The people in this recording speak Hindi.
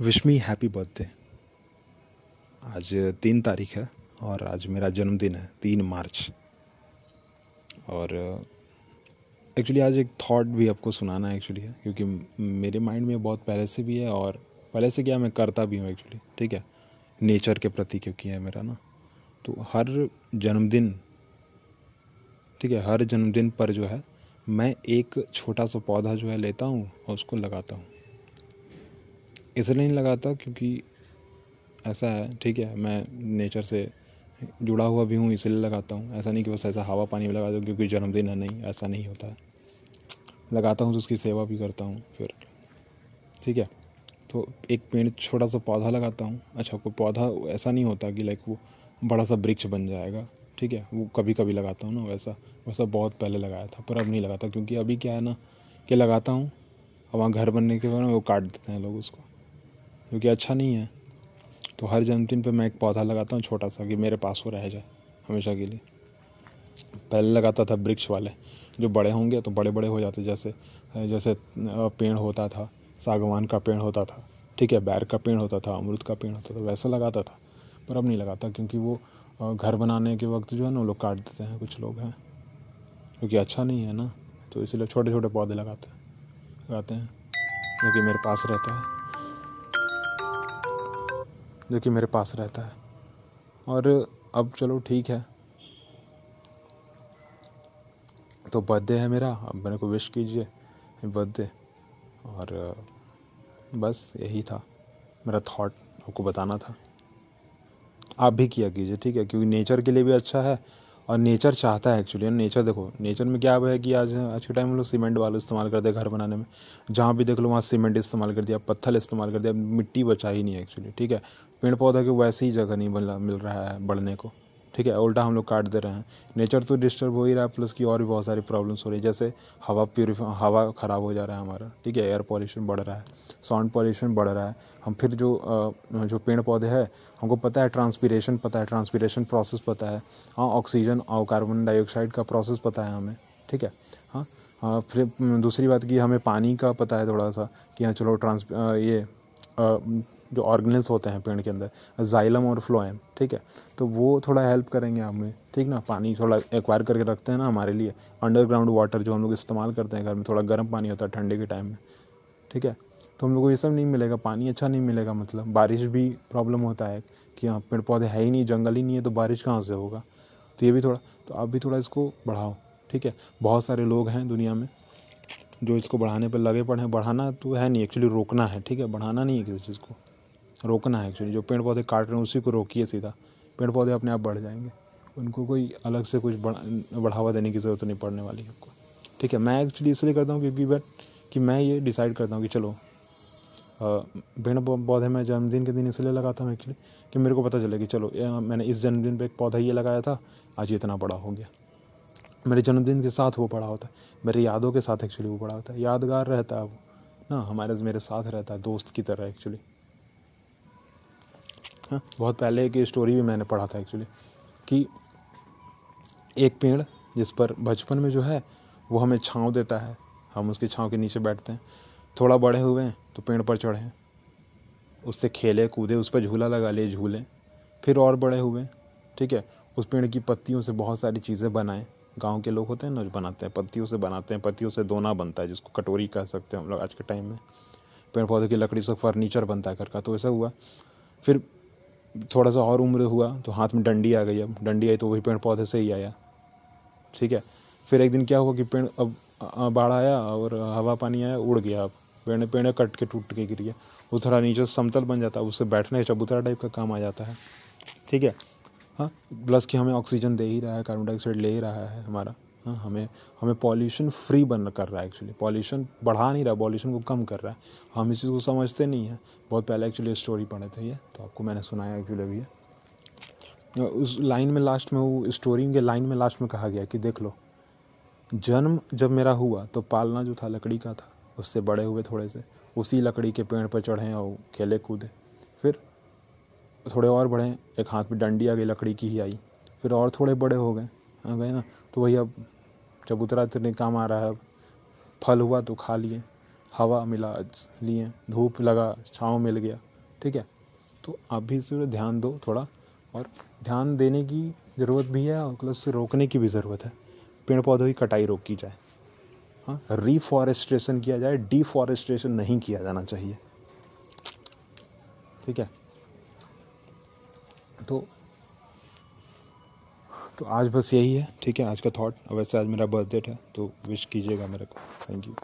विश मी हैप्पी बर्थडे आज तीन तारीख है और आज मेरा जन्मदिन है, तीन मार्च। और एक्चुअली आज एक थॉट भी आपको सुनाना है एक्चुअली क्योंकि मेरे माइंड में बहुत पहले से भी है और पहले से क्या मैं करता भी हूँ एक्चुअली ठीक है? नेचर के प्रति क्योंकि है मेरा ना। तो हर जन्मदिन, ठीक है, हर जन्मदिन पर जो है, मैं एक छोटा सा पौधा जो है लेता हूँ और उसको लगाता हूँ। इसलिए नहीं लगाता क्योंकि ऐसा है, ठीक है, मैं नेचर से जुड़ा हुआ भी हूँ, इसलिए लगाता हूँ। ऐसा नहीं कि बस ऐसा हवा पानी में लगा दूँ क्योंकि जन्मदिन है, नहीं, ऐसा नहीं होता है। लगाता हूँ तो उसकी सेवा भी करता हूँ, फिर, ठीक है। तो एक पेड़, छोटा सा पौधा लगाता हूँ। अच्छा कोई पौधा, ऐसा नहीं होता कि लाइक वो बड़ा सा वृक्ष बन जाएगा, ठीक है। वो कभी कभी लगाता हूँ ना, वैसा वैसा बहुत पहले लगाया था, पर अब नहीं लगाता क्योंकि अभी क्या है ना कि लगाता हूँ और वहाँ घर बनने के बाद वो काट देते हैं लोग उसको। क्योंकि अच्छा नहीं है। तो हर जन्मदिन पे मैं एक पौधा लगाता हूँ छोटा सा कि मेरे पास वो रह जाए हमेशा के लिए। पहले लगाता था वृक्ष वाले, जो बड़े होंगे तो बड़े बड़े हो जाते, जैसे जैसे पेड़ होता था, सागवान का पेड़ होता था, ठीक है, बैर का पेड़ होता था, अमरूद का पेड़ होता था, वैसा लगाता था, पर अब नहीं लगाता क्योंकि वो घर बनाने के वक्त जो है ना, वो लोग काट देते हैं, कुछ लोग हैं, क्योंकि अच्छा नहीं है ना तो इसीलिए छोटे छोटे पौधे लगाते हैं लगाते हैं, जो कि मेरे पास रहता है। जो कि मेरे पास रहता है। और अब चलो ठीक है। तो बर्थडे है मेरा, अब मेरे को विश कीजिए, बर्थडे। और बस यही था। मेरा थॉट आपको बताना था। आप भी किया कीजिए, ठीक है? क्योंकि नेचर के लिए भी अच्छा है और नेचर चाहता है एक्चुअली नेचर देखो नेचर में क्या है कि आज आज के टाइम में लोग सीमेंट वाले इस्तेमाल करते हैं घर बनाने में। जहाँ भी देख लो, वहाँ सीमेंट इस्तेमाल कर दिया, पत्थर इस्तेमाल कर दिया, मिट्टी बचा ही नहीं है एक्चुअली ठीक है? पेड़ पौधा की वैसे ही जगह नहीं बन मिल रहा है बढ़ने को, ठीक है? उल्टा हम लोग काट दे रहे हैं। नेचर तो डिस्टर्ब हो ही रहा है प्लस की और भी बहुत सारी प्रॉब्लम्स हो रही है। जैसे हवा प्योरीफाई हवा ख़राब हो जा रहा है हमारा, ठीक है? एयर पॉल्यूशन बढ़ रहा है। साउंड पॉल्यूशन बढ़ रहा है। हम फिर जो जो पेड़ पौधे हैं, हमको पता है ट्रांसपीरेशन पता है ट्रांसपीरेशन प्रोसेस पता है। हाँ ऑक्सीजन और कार्बन डाइऑक्साइड का प्रोसेस पता है हमें, ठीक है? हाँ फिर दूसरी बात की, हमें पानी का पता है थोड़ा सा कि हाँ चलो ट्रांस ये जो ऑर्गेनल्स होते हैं पेड़ के अंदर जाइलम और फ्लोएम ठीक है? तो वो थोड़ा हेल्प करेंगे हमें ठीक ना? पानी थोड़ा एक्वायर करके रखते हैं ना हमारे लिए। अंडरग्राउंड वाटर जो हम लोग इस्तेमाल करते हैं घर में, थोड़ा गर्म पानी होता है ठंडे के टाइम में, ठीक है? तो हम लोग को ये सब नहीं मिलेगा, पानी अच्छा नहीं मिलेगा मतलब बारिश भी प्रॉब्लम होता है कि हाँ पेड़ पौधे है ही नहीं, जंगल ही नहीं है तो बारिश कहाँ से होगा? तो ये भी थोड़ा तो आप भी थोड़ा इसको बढ़ाओ, ठीक है? बहुत सारे लोग हैं दुनिया में जो इसको बढ़ाने पर लगे पड़े हैं। बढ़ाना तो है नहीं एक्चुअली रोकना है, ठीक है? बढ़ाना नहीं है किसी चीज़ को, रोकना है एक्चुअली जो पेड़ पौधे काट रहे हैं उसी को रोकिए सीधा। पेड़ पौधे अपने आप बढ़ जाएँगे। उनको कोई अलग से कुछ बढ़ावा देने की ज़रूरत नहीं पड़ने वाली है आपको। ठीक है, मैं एक्चुअली इसलिए करता हूँ क्योंकि बट, कि मैं ये डिसाइड करता हूँ कि चलो पेड़ पौधे मैं जन्मदिन के दिन इसलिए लगाता हूँ एक्चुअली कि मेरे को पता चले कि चलो मैंने इस जन्मदिन पे एक पौधा ये लगाया था, आज ये इतना बड़ा हो गया। मेरे जन्मदिन के साथ वो बड़ा होता है, मेरे यादों के साथ एक्चुअली वो बड़ा होता है, यादगार रहता है वो, ना, हमारे मेरे साथ रहता है, दोस्त की तरह एक्चुअली हाँ बहुत पहले की स्टोरी भी मैंने पढ़ा था एक्चुअली कि एक पेड़ जिस पर बचपन में जो है, वो हमें छाँव देता है, हम उसकी छाँव के नीचे बैठते हैं। थोड़ा बड़े हुए हैं तो पेड़ पर चढ़े उससे खेले, कूदे, उस पर झूला लगा लिए, झूले। फिर और बड़े हुए ठीक है? उस पेड़ की पत्तियों से बहुत सारी चीज़ें बनाए। गाँव के लोग होते हैं ना जो बनाते हैं, पत्तियों से बनाते हैं। पत्तियों से दोना बनता है, जिसको कटोरी कह सकते हैं हम लोग आज के टाइम में। पेड़ पौधे की लकड़ी से फर्नीचर बनता है घर का तो ऐसा हुआ। फिर थोड़ा सा और उम्र हुआ तो हाथ में डंडी आ गई अब। डंडी आई तो वही पेड़ पौधे से ही आया, ठीक है? फिर एक दिन क्या हुआ कि पेड़ अब बाढ़ आया और हवा पानी आया, उड़ गया अब। पेड़ पेड़ कट के टूट के गिर गया। वो थोड़ा नीचे समतल बन जाता है, उससे बैठने चबूतरा टाइप का काम आ जाता है। ठीक है? हाँ? प्लस कि हमें ऑक्सीजन दे ही रहा है कार्बन डाइऑक्साइड ले ही रहा है हमारा। हाँ हमें हमें पॉल्यूशन फ्री बन कर रहा है एक्चुअली पॉल्यूशन बढ़ा नहीं रहा पॉल्यूशन को कम कर रहा है। हम इस चीज़ को समझते नहीं हैं। बहुत पहले एक्चुअली स्टोरी पढ़े थे ये तो आपको मैंने सुनाया एक्चुअली अभी उस लाइन में लास्ट में, वो स्टोरी के लाइन में लास्ट में कहा गया कि देख लो, जन्म जब मेरा हुआ तो पालना जो था लकड़ी का था उससे बड़े हुए थोड़े से। उसी लकड़ी के पेड़ पर चढ़े और खेले कूदे। फिर थोड़े और बढ़े। एक हाथ में डंडी आ गई, लकड़ी की ही आई। फिर और थोड़े बड़े हो गए। आ गए ना? तो वही अब चबूतरा इतने काम आ रहा है, अब फल हुआ तो खा लिए। हवा मिला, लिए। धूप लगा, छाँव मिल गया। ठीक है? तो आप भी इस ध्यान दो थोड़ा। और ध्यान देने की ज़रूरत भी है और प्लस उसे रोकने की भी ज़रूरत है। पेड़ पौधों की कटाई रोकी जाए। रिफॉरेस्ट्रेशन किया जाए डिफॉरेस्ट्रेशन नहीं किया जाना चाहिए। ठीक है? तो तो आज बस यही है, ठीक है? आज का थॉट वैसे आज मेरा बर्थडे है तो विश कीजिएगा मेरे को। Thank you